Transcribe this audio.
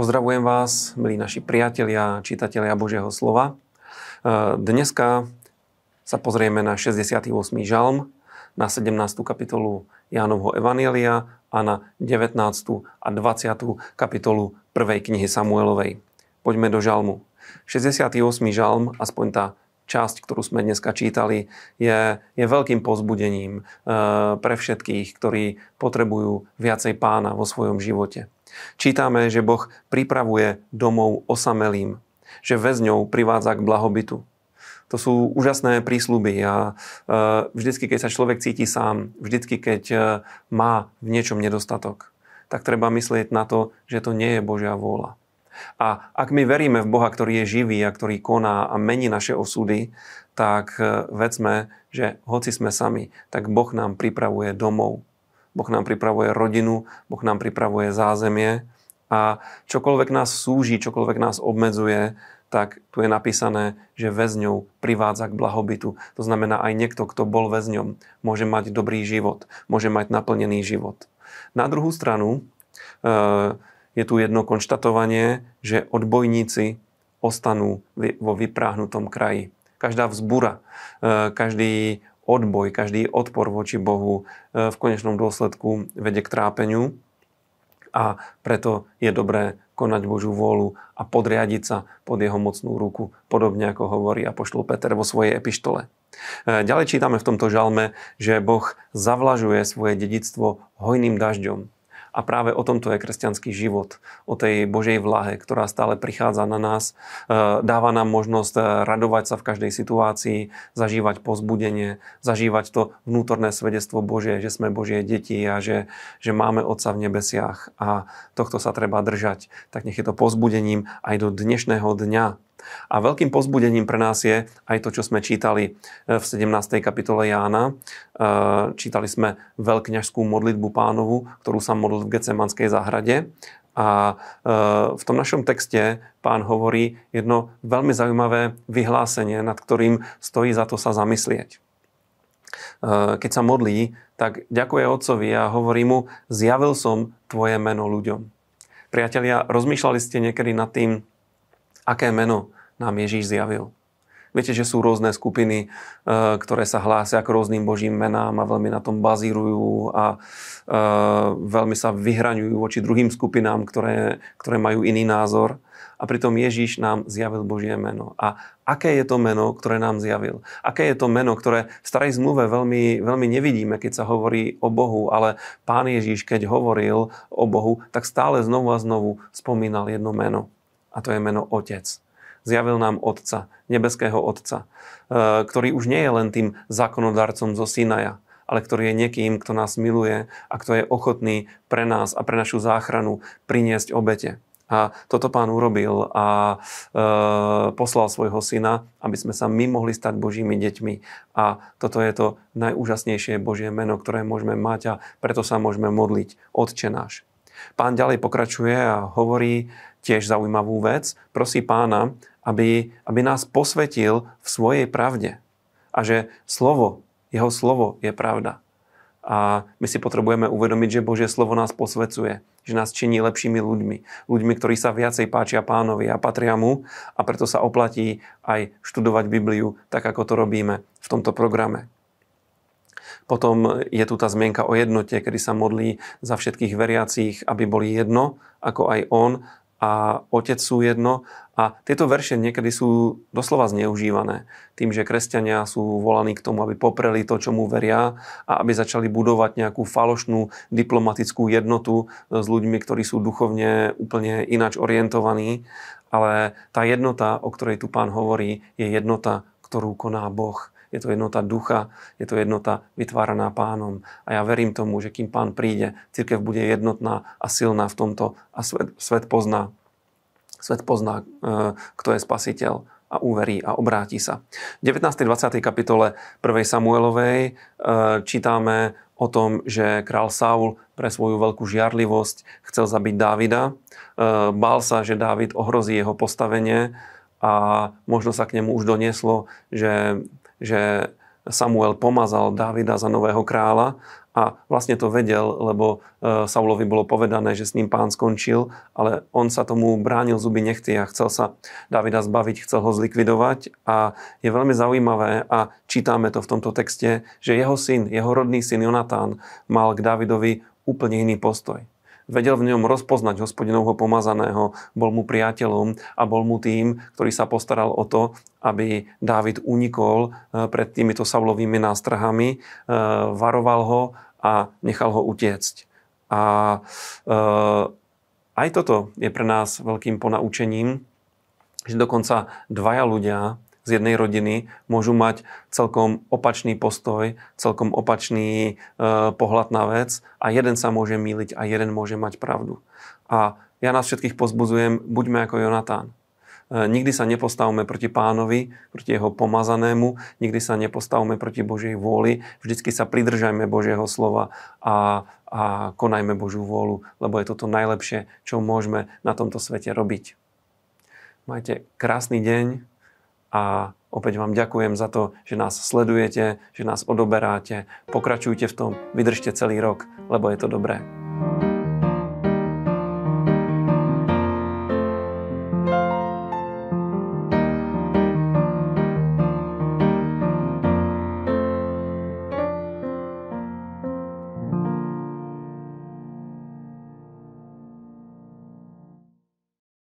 Pozdravujem vás, milí naši priatelia, čitatelia Božieho slova. E, dneska sa pozrieme na 68. žalm, na 17. kapitolu Jánovho Evanielia a na 19. a 20. kapitolu 1. knihy Samuelovej. Poďme do žalmu. 68. žalm, aspoň tá časť, ktorú sme dneska čítali, je, je veľkým pozbudením e, pre všetkých, ktorí potrebujú viacej pána vo svojom živote. Čítame, že Boh pripravuje domov osamelým, že väzňov privádza k blahobytu. To sú úžasné prísľuby a e, vždycky, keď sa človek cíti sám, vždycky, keď e, má v niečom nedostatok, tak treba myslieť na to, že to nie je Božia vôľa. A ak my veríme v Boha, ktorý je živý a ktorý koná a mení naše osudy, tak e, vedzme, že hoci sme sami, tak Boh nám pripravuje domov. Boh nám pripravuje rodinu, Boh nám pripravuje zázemie a čokoľvek nás súži, čokoľvek nás obmedzuje, tak tu je napísané, že väzňou privádza k blahobytu. To znamená, aj niekto, kto bol väzňom, môže mať dobrý život, môže mať naplnený život. Na druhú stranu, e, je tu jedno konštatovanie, že odbojníci ostanú vo vypráhnutom kraji. Každá vzbura, e, každý odboj, každý odpor voči Bohu e, v konečnom dôsledku vedie k trápeniu a preto je dobré konať Božú vôľu a podriadiť sa pod jeho mocnú ruku, podobne ako hovorí Apoštol Peter vo svojej epištole. E, ďalej čítame v tomto žalme, že Boh zavlažuje svoje dedictvo hojným dažďom. A práve o tomto je kresťanský život, o tej Božej vlahe, ktorá stále prichádza na nás, e, dáva nám možnosť e, radovať sa v každej situácii, zažívať pozbudenie, zažívať to vnútorné svedectvo Božie, že sme Božie deti a že, že máme Otca v nebesiach a tohto sa treba držať. Tak nech je to pozbudením aj do dnešného dňa, a veľkým pozbudením pre nás je aj to, čo sme čítali e, v 17. kapitole Jána. E, čítali sme veľkňažskú modlitbu pánovu, ktorú sa modlil v Gecemanskej záhrade. A e, v tom našom texte pán hovorí jedno veľmi zaujímavé vyhlásenie, nad ktorým stojí za to sa zamyslieť. Keď sa modlí, tak ďakuje otcovi a hovorí mu, zjavil som tvoje meno ľuďom. Priatelia, rozmýšľali ste niekedy nad tým, aké meno nám Ježíš zjavil. Viete, že sú rôzne skupiny, e, ktoré sa hlásia k rôznym božím menám a veľmi na tom bazírujú a e, veľmi sa vyhraňujú voči druhým skupinám, ktoré, ktoré majú iný názor. A pritom Ježíš nám zjavil Božie meno. A aké je to meno, ktoré nám zjavil? Aké je to meno, ktoré v starej zmluve veľmi, veľmi nevidíme, keď sa hovorí o Bohu, ale pán Ježíš, keď hovoril o Bohu, tak stále znovu a znovu spomínal jedno meno a to je meno Otec. Zjavil nám Otca, nebeského Otca, e, ktorý už nie je len tým zákonodarcom zo Sinaja, ale ktorý je niekým, kto nás miluje a kto je ochotný pre nás a pre našu záchranu priniesť obete. A toto pán urobil a e, poslal svojho syna, aby sme sa my mohli stať Božími deťmi. A toto je to najúžasnejšie Božie meno, ktoré môžeme mať a preto sa môžeme modliť Otče náš. Pán ďalej pokračuje a hovorí, tiež zaujímavú vec. Prosí pána, aby, aby nás posvetil v svojej pravde. A že slovo, jeho slovo je pravda. A my si potrebujeme uvedomiť, že Božie slovo nás posvecuje, že nás činí lepšími ľuďmi. Ľuďmi, ktorí sa viacej páčia pánovi a patria mu a preto sa oplatí aj študovať Bibliu, tak ako to robíme v tomto programe. Potom je tu tá zmienka o jednote, kedy sa modlí za všetkých veriacich, aby boli jedno, ako aj on a otec sú jedno. A tieto verše niekedy sú doslova zneužívané tým, že kresťania sú volaní k tomu, aby popreli to, čo mu veria a aby začali budovať nejakú falošnú diplomatickú jednotu s ľuďmi, ktorí sú duchovne úplne ináč orientovaní. Ale tá jednota, o ktorej tu pán hovorí, je jednota, ktorú koná Boh je to jednota ducha, je to jednota vytváraná pánom. A ja verím tomu, že kým pán príde, církev bude jednotná a silná v tomto a svet, svet pozná, svet pozná, e, kto je spasiteľ a uverí a obráti sa. V 19. 20. kapitole 1. Samuelovej e, čítame o tom, že král Saul pre svoju veľkú žiarlivosť chcel zabiť Dávida. E, bál sa, že Dávid ohrozí jeho postavenie a možno sa k nemu už donieslo, že že Samuel pomazal Davida za nového kráľa a vlastne to vedel, lebo e, Saulovi bolo povedané, že s ním pán skončil, ale on sa tomu bránil zuby nechty a chcel sa Davida zbaviť, chcel ho zlikvidovať a je veľmi zaujímavé a čítame to v tomto texte, že jeho syn, jeho rodný syn Jonatán mal k Davidovi úplne iný postoj. Vedel v ňom rozpoznať hospodinovho pomazaného, bol mu priateľom a bol mu tým, ktorý sa postaral o to, aby Dávid unikol e, pred týmito Saulovými nástrahami, e, varoval ho a nechal ho utiecť. A e, aj toto je pre nás veľkým ponaučením, že dokonca dvaja ľudia z jednej rodiny môžu mať celkom opačný postoj, celkom opačný e, pohľad na vec a jeden sa môže míliť a jeden môže mať pravdu. A ja nás všetkých pozbudzujem, buďme ako Jonatán. E, nikdy sa nepostavme proti pánovi, proti jeho pomazanému, nikdy sa nepostavme proti Božej vôli, vždycky sa pridržajme Božieho slova a, a konajme Božiu vôľu, lebo je toto najlepšie, čo môžeme na tomto svete robiť. Majte krásny deň, a opäť vám ďakujem za to, že nás sledujete, že nás odoberáte. Pokračujte v tom, vydržte celý rok, lebo je to dobré.